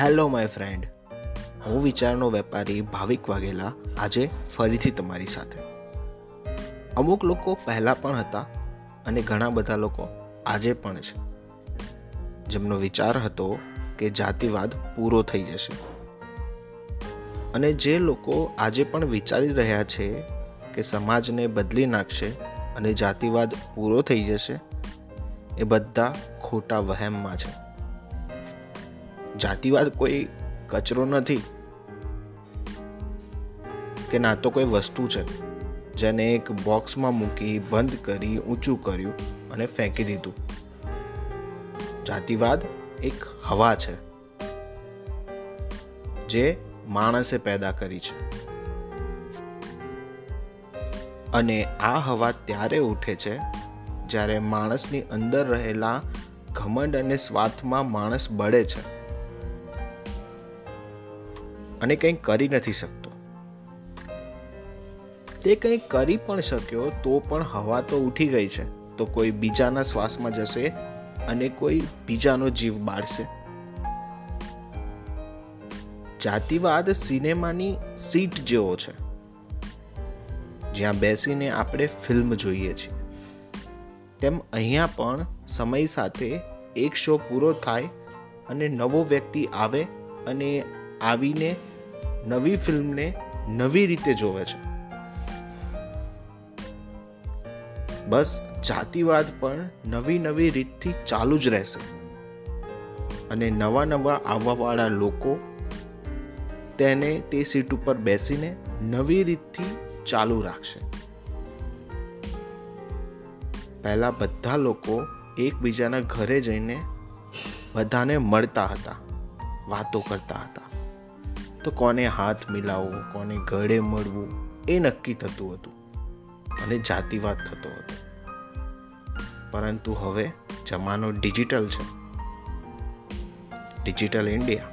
Hello my friend હું વિચારનો વેપારી ભાવિક વાઘેલા આજે ફરીથી તમારી સાથે. અમુક લોકો પહેલાં પણ હતા અને ઘણા બધા લોકો આજે પણ છે. જેમનો વિચાર હતો કે જાતિવાદ પૂરો થઈ જશે. અને જે લોકો આજે પણ વિચારી રહ્યા છે કે સમાજને બદલી નાખશે અને જાતિવાદ પૂરો થઈ જશે, એ બધા ખોટા વહેમમાં છે. જાતિવાદ કોઈ કચરો નથી? કે ના, તો કોઈ વસ્તુ છે જેને એક બોક્સમાં મૂકી, બંધ કરી, ઊંચું કર્યું અને ફેંકી દીધું? જાતિવાદ એક હવા છે જે માણસે પેદા કરી છે. અને આ હવા ત્યારે ઉઠે છે જ્યારે માણસની અંદર રહેલા ઘમંડ અને સ્વાર્થમાં માણસ બળે છે. અને કંઈ કરી નથી શકતો. તે કંઈ કરી પણ શક્યો તો પણ હવા તો ઉઠી ગઈ છે. તો કોઈ બીજાના શ્વાસમાં જશે અને કોઈ બીજાનો જીવ બાળશે. જાતિવાદ સિનેમાની સીટ જેવો છે. જ્યાં બેસીને આપણે ફિલ્મ જોઈએ છીએ. તેમ અહીંયા પણ સમય સાથે એક શો પૂરો થાય અને નવો વ્યક્તિ આવે અને આવીને નવી ફિલ્મને નવી રીતે જોવે છે. બસ જાતિવાદ પણ નવી નવી રીતથી ચાલુ જ રહેશે. અને નવા નવા આવવાવાળા લોકો તેને તે સીટ ઉપર બેસીને નવી રીતથી ચાલુ રાખશે. પહેલા બધા લોકો એકબીજાના ઘરે જઈને બધાને મળતા હતા, વાતો કરતા હતા. તો કોને હાથ મિલાવવો, કોને ગળે મળવું, એ નક્કી થતું હતું. અને જાતિવાદ થતો હતો. પરંતુ હવે જમાનો ડિજિટલ છે. Digital India.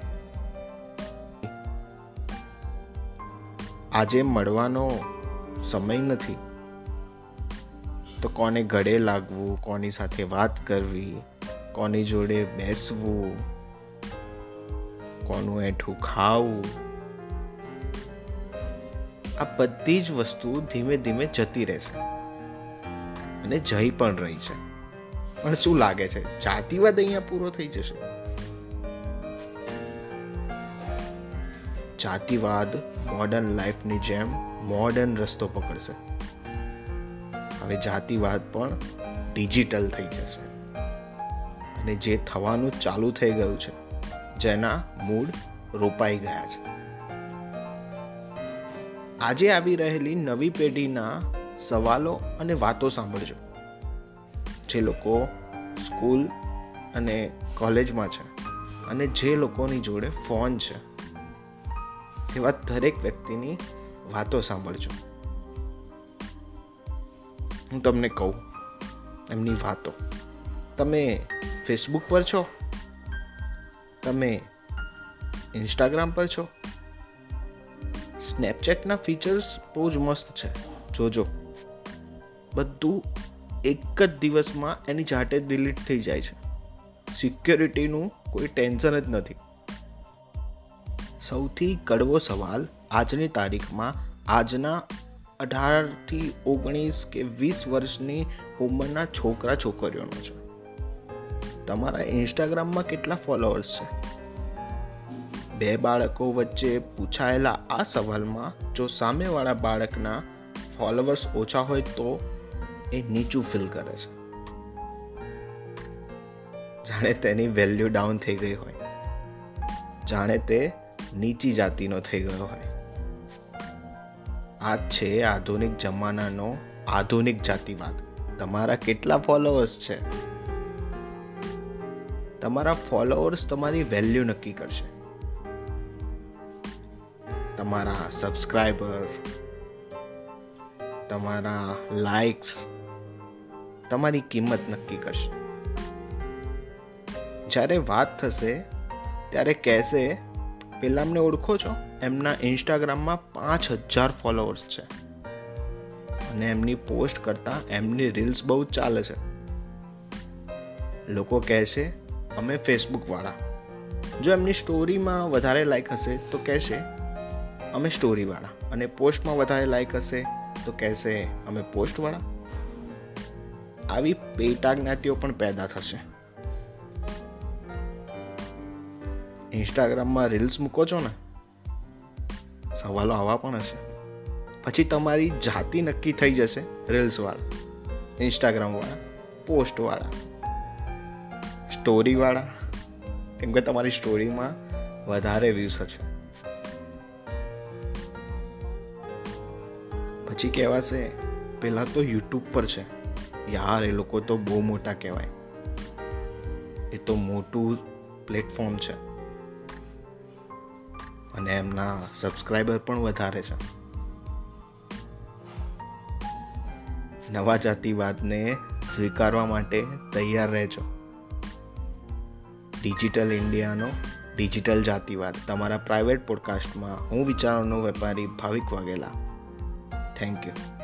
આજે મળવાનો સમય નથી. તો કોને ગળે લાગવું, કોની સાથે વાત કરવી, કોની જોડે બેસવું કોનું એઠું ખાવું? આ બધી જ વસ્તુ ધીમે ધીમે જતી રહેશે અને જઈ પણ રહી છે. પણ શું લાગે છે? જાતિવાદ અહીંયા પૂરો થઈ જશે? જાતિવાદ મોડર્ન લાઈફની જેમ મોડર્ન રસ્તો પકડશે. હવે જાતિવાદ પણ ડિજિટલ થઈ જશે. અને જે થવાનું ચાલુ થઈ ગયું છે જેના મૂળ રોપાઈ ગયા છે. આજે આવી રહેલી નવી પેઢીના સવાલો અને વાતો સાંભળજો. જે લોકો સ્કૂલ અને કોલેજમાં છે અને જે લોકોની જોડે ફોન છે, એવા દરેક વ્યક્તિની વાતો સાંભળજો. હું તમને કહું, એમની વાતો. તમે ફેસબુક પર છો? તમે ઇન્સ્ટાગ્રામ પર છો? સ્નેપચેટના ફીચર્સ બહુ જ મસ્ત છે. જોજો. બધું એક જ દિવસમાં એની જાતે ડિલીટ થઈ જાય છે. સિક્યોરિટીનું કોઈ ટેન્શન જ નથી. સૌથી કડવો સવાલ આજની તારીખમાં આજના અઢારથી ઓગણીસ કે વીસ વર્ષની ઉંમરના છોકરા છોકરીઓનો છે. તમારા ઇન્સ્ટાગ્રામમાં કેટલા ફોલોઅર્સ છે? બે બાળકો વચ્ચે પૂછાયેલા આ સવાલમાં જો સામેવાળા બાળકના ફોલોવર્સ ઓછા હોય તો એ નીચું ફીલ કરે છે. જાણે તેની વેલ્યુ ડાઉન થઈ ગઈ હોય. જાણે તે નીચી જાતિનો થઈ ગયો હોય. આ છે આધુનિક જમાનાનો આધુનિક જાતિવાદ. તમારા કેટલા ફોલોઅર્સ છે? તમારા ફોલોઅર્સ તમારી વેલ્યુ નક્કી કરશે. તમારા સબસ્ક્રાઈબર તમારા લાઇક્સ તમારી કિંમત નક્કી કરશે. જ્યારે વાત થશે, ત્યારે કહેશે, પેલા અમને ઓળખો છો? એમના ઇન્સ્ટાગ્રામમાં પાંચ હજાર ફોલોઅર્સ છે. અને એમની પોસ્ટ કરતાં એમની રીલ્સ બહુ ચાલે છે. લોકો કહે છે અમે ફેસબુકવાળા જો એમની સ્ટોરીમાં વધારે લાઈક હશે, તો કહેશે, અમે સ્ટોરીવાળા અને પોસ્ટમાં વધારે લાઈક હશે, તો કહેશે, અમે પોસ્ટવાળા આવી પેટા જ્ઞાતિઓ પણ પેદા થશે. ઇન્સ્ટાગ્રામમાં રીલ્સ મૂકો છો ને, સવાલો આવા પણ હશે. પછી તમારી જાતિ નક્કી થઈ જશે રીલ્સવાળા ઇન્સ્ટાગ્રામવાળા પોસ્ટવાળા સ્ટોરીવાળા, કેમ કે તમારી સ્ટોરીમાં વધારે વ્યૂઝ હશે. પછી કહેવાશે પહેલાં તો યુટ્યુબ પર છે. યાર, એ લોકો તો બહુ મોટા કહેવાય. એ તો મોટું પ્લેટફોર્મ છે. અને એમના સબસ્ક્રાઈબર પણ વધારે છે. નવા જાતિવાદને સ્વીકારવા માટે તૈયાર રહેજો. ડિજિટલ ઇન્ડિયાનો ડિજિટલ જાતિવાદ. તમારા પ્રાઇવેટ પોડકાસ્ટમાં હું વિચારોનો વેપારી ભાવિક વાઘેલા. Thank you.